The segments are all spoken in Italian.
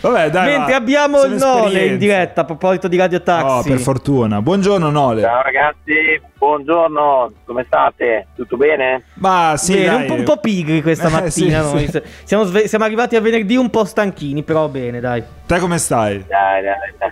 Vabbè, dai, Mentre va. abbiamo Sono il Nole in diretta a proposito di Radio Oh, Taxi. per fortuna. Buongiorno Nole. Ciao ragazzi, buongiorno, come state? Tutto bene? Ma sì, Bene, dai. un, po', un po' pigri questa Eh, mattina. sì, noi. sì. Siamo, sve- siamo arrivati a venerdì un po' stanchini, però bene, dai. Te come stai? Dai, dai, dai.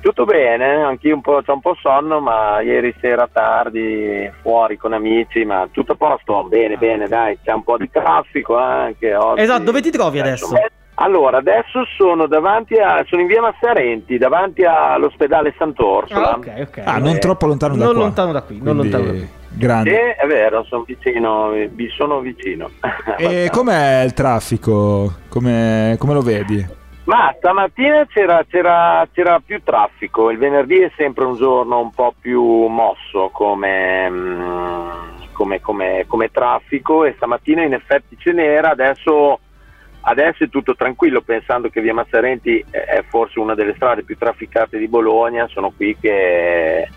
Tutto bene, anch'io un po', c'ho un po' sonno, ma ieri sera tardi fuori con amici, ma tutto a posto, bene, bene, dai, c'è un po' di traffico anche oggi. Esatto, dove ti trovi adesso? Allora, adesso sono davanti a, sono in via Massarenti, davanti all'ospedale Sant'Orsola. Ah, ok, ok. Ah, non Eh, troppo lontano da non qua. lontano da qui, non Quindi, lontano da qui. Sì, Grande. è vero, sono vicino, vi sono vicino. E com'è il traffico? Come, come lo vedi? Ma stamattina c'era, c'era- c'era più traffico, il venerdì è sempre un giorno un po' più mosso come, mm, come- come- come traffico e stamattina in effetti ce n'era, adesso, adesso è tutto tranquillo pensando che via Mazzarenti è forse una delle strade più trafficate di Bologna, sono qui che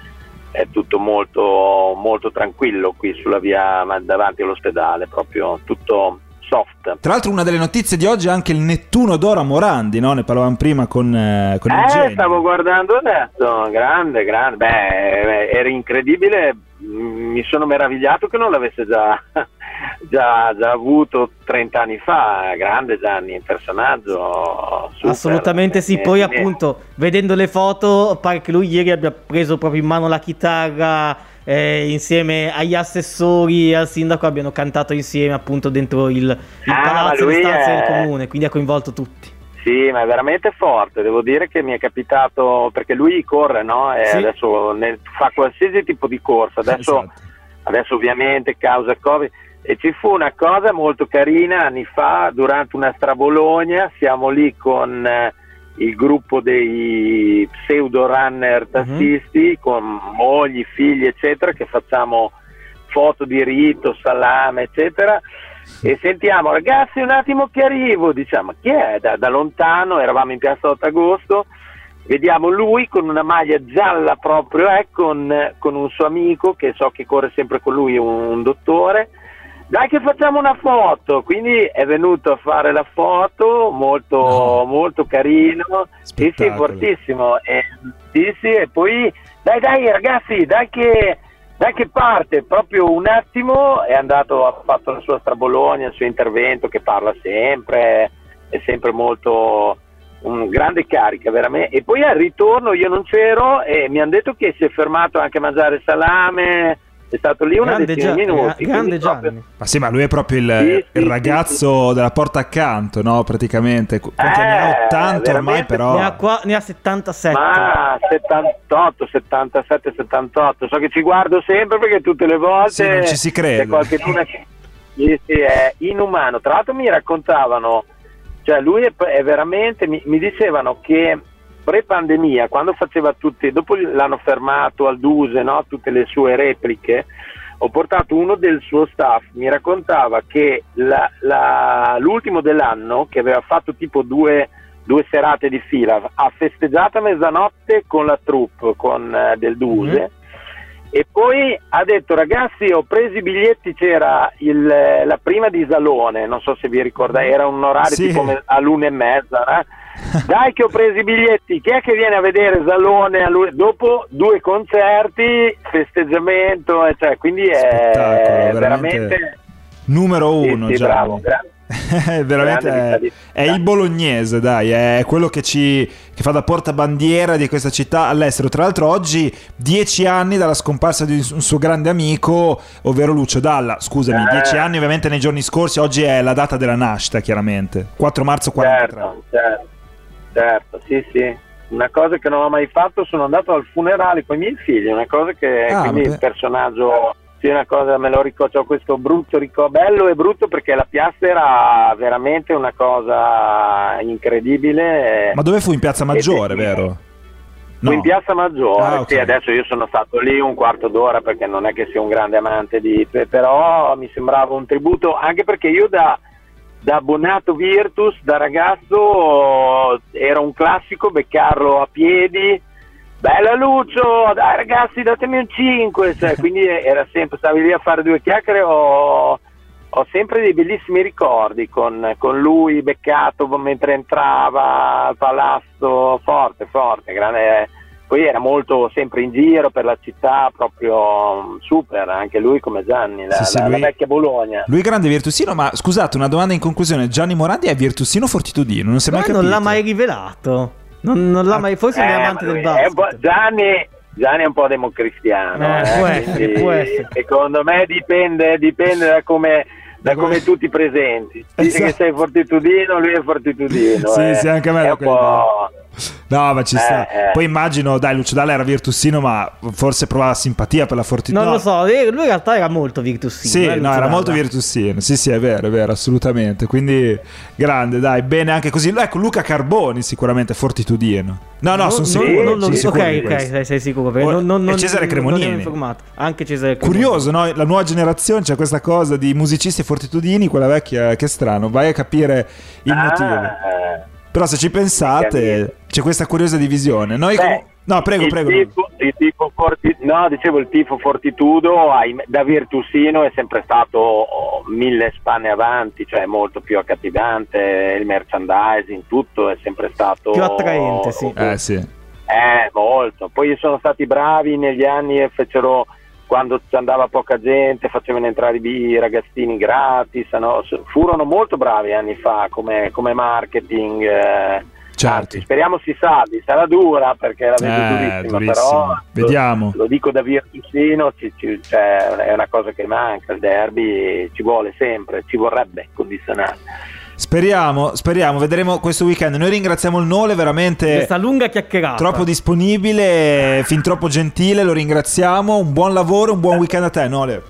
è tutto molto, molto tranquillo qui sulla via davanti all'ospedale, proprio tutto soft. Tra l'altro una delle notizie di oggi è anche il Nettuno d'oro a Morandi, no? Ne parlavamo prima con, eh, con il Eh, stavo guardando adesso, grande, grande, beh, era incredibile, mi sono meravigliato che non l'avesse già, già, già avuto 30 anni fa, grande Gianni, un personaggio super. Assolutamente sì, Eh, poi eh, appunto vedendo le foto pare che lui ieri abbia preso proprio in mano la chitarra eh, insieme agli assessori e al sindaco abbiano cantato insieme appunto dentro il, il Ah, palazzo di stanza è- del comune, quindi ha coinvolto tutti. Sì, ma è veramente forte, devo dire che mi è capitato, perché lui corre, no? E Sì. adesso ne- fa qualsiasi tipo di corsa, adesso... Esatto. adesso ovviamente causa Covid e ci fu una cosa molto carina anni fa durante una strabologna siamo lì con eh, il gruppo dei pseudo runner tassisti con mogli, figli eccetera che facciamo foto di rito, salame eccetera. E sentiamo ragazzi un attimo che arrivo diciamo chi è? Da, da lontano eravamo in piazza 8 agosto Vediamo lui con una maglia gialla proprio, eh, con, con un suo amico che so che corre sempre con lui, un, un dottore. Dai che facciamo una foto, quindi è venuto a fare la foto, molto, No. molto carino, sì sì, fortissimo, e, sì sì, e poi dai dai ragazzi, dai che, dai che parte, proprio un attimo è andato, ha fatto la sua strabologna, il suo intervento che parla sempre, è sempre molto un grande carica veramente. E poi al ritorno io non c'ero e mi hanno detto che si è fermato anche a mangiare salame è stato lì una Grande, decina di Gia- minuti grande quindi proprio- Gianni. Ma sì, ma lui è proprio il, Sì, il sì, ragazzo della porta accanto, no? Praticamente. Quanti anni ha? Eh, 80 ormai, però. Ne, ha qua- ne ha 77. ma 78 77 78 so che ci guardo sempre perché tutte le volte Sì, non ci si crede. sì, sì, è inumano tra l'altro mi raccontavano cioè lui è, è veramente mi, mi dicevano che pre-pandemia quando faceva tutti dopo l'hanno fermato al Duse no? tutte le sue repliche ho portato uno del suo staff, mi raccontava che la- la- l'ultimo dell'anno, che aveva fatto tipo due, due serate di fila, ha festeggiato a mezzanotte con la troupe con, eh, del Duse e poi ha detto ragazzi ho preso i biglietti, c'era il, la prima di Salone, non so se vi ricordate, era un orario Sì. tipo all'una e mezza, eh? dai che ho preso i biglietti, chi è che viene a vedere Salone dopo due concerti, festeggiamento, cioè, quindi Spettacolo, è veramente veramente... Numero Sì, uno, sì, Gianni. bravo, bravo. È veramente è, è il bolognese, dai, è quello che ci che fa da portabandiera di questa città all'estero. Tra l'altro, oggi dieci anni dalla scomparsa di un suo grande amico, ovvero Lucio Dalla. Scusami, Eh. dieci anni ovviamente nei giorni scorsi, oggi è la data della nascita, chiaramente. 4 marzo 43. Certo, certo, certo, sì, sì. Una cosa che non ho mai fatto, sono andato al funerale con i miei figli, una cosa che Ah, quindi vabbè. il personaggio, sì, una cosa me lo ricordo, ho questo brutto ricordo, bello e brutto perché la piazza era veramente una cosa incredibile. Ma dove fu in Piazza Maggiore, sì. vero? Fu in Piazza Maggiore, Ah, ok. sì, adesso io sono stato lì un quarto d'ora perché non è che sia un grande amante di... però mi sembrava un tributo, anche perché io da, da abbonato Virtus, da ragazzo, era un classico beccarlo a piedi, bella Lucio, dai ragazzi datemi un 5, cioè, quindi era sempre, stavi lì a fare due chiacchiere o... ho sempre dei bellissimi ricordi con, con lui beccato mentre entrava al palazzo, forte, forte, grande. Poi era molto sempre in giro per la città, proprio super, anche lui come Gianni, la, Sì, sì, la- la lui- vecchia Bologna. Lui è grande virtusino, ma scusate, una domanda in conclusione. Gianni Morandi è virtusino o fortitudino? Non si è mai capito. non l'ha mai rivelato. Non, non l'ha Ah, mai, forse non è Eh, amante ma del basket. Gianni, Gianni è un po' democristiano. Eh, eh, può essere, quindi può essere. Secondo me dipende, dipende da come, da come- tu ti presenti. Dice Esatto. che sei fortitudino, lui è fortitudino. Sì, eh. sì, anche a me È un po'... No, ma ci sta. Eh, eh. Poi immagino, dai, Lucio Dalla era virtusino, ma forse provava simpatia per la fortitudo. Non no. lo so, eh, lui in realtà era molto virtuosino. Sì, eh, no, era molto virtusino. Sì, sì, è vero, è vero, assolutamente. Quindi grande, dai, bene anche così. Ecco, Luca Carboni sicuramente fortitudino. No, no, Non- sono non- sicuro. non lo- sono sicuro ok, ok, sei, sei sicuro. perché O- non, non, e non- Cesare non- Cremonini. Non. Anche Cesare Cremonini. Curioso, no? La nuova generazione c'è questa cosa di musicisti fortitudini, quella vecchia, che strano. Vai a capire il motivo. Però se ci pensate, c'è questa curiosa divisione. Noi Beh, com- No, prego, il prego. Tifo, il tifo forti- no, dicevo il tifo Fortitudo da virtusino è sempre stato oh, mille spanne avanti, cioè molto più accattivante, il merchandising, tutto è sempre stato Più attraente, sì. Eh sì. Eh, molto. Poi sono stati bravi negli anni e fecero quando andava poca gente, facevano entrare i ragazzini gratis, no? Furono molto bravi anni fa come, come marketing. eh. Certo. Anzi, speriamo si salvi, sarà dura perché la vedo Eh, durissima, durissimo. però Vediamo. Lo, lo dico da virtusino, ci- ci- cioè, è una cosa che manca, il derby ci vuole sempre, ci vorrebbe condizionare. Speriamo, speriamo, vedremo questo weekend. Noi ringraziamo il Nole, veramente Questa lunga chiacchierata. troppo disponibile, fin troppo gentile, lo ringraziamo. Un buon lavoro, un buon weekend a te, Nole.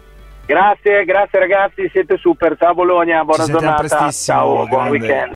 Grazie, grazie ragazzi, siete super, ciao Bologna, buona sentiamo giornata, ciao, buon grande. weekend.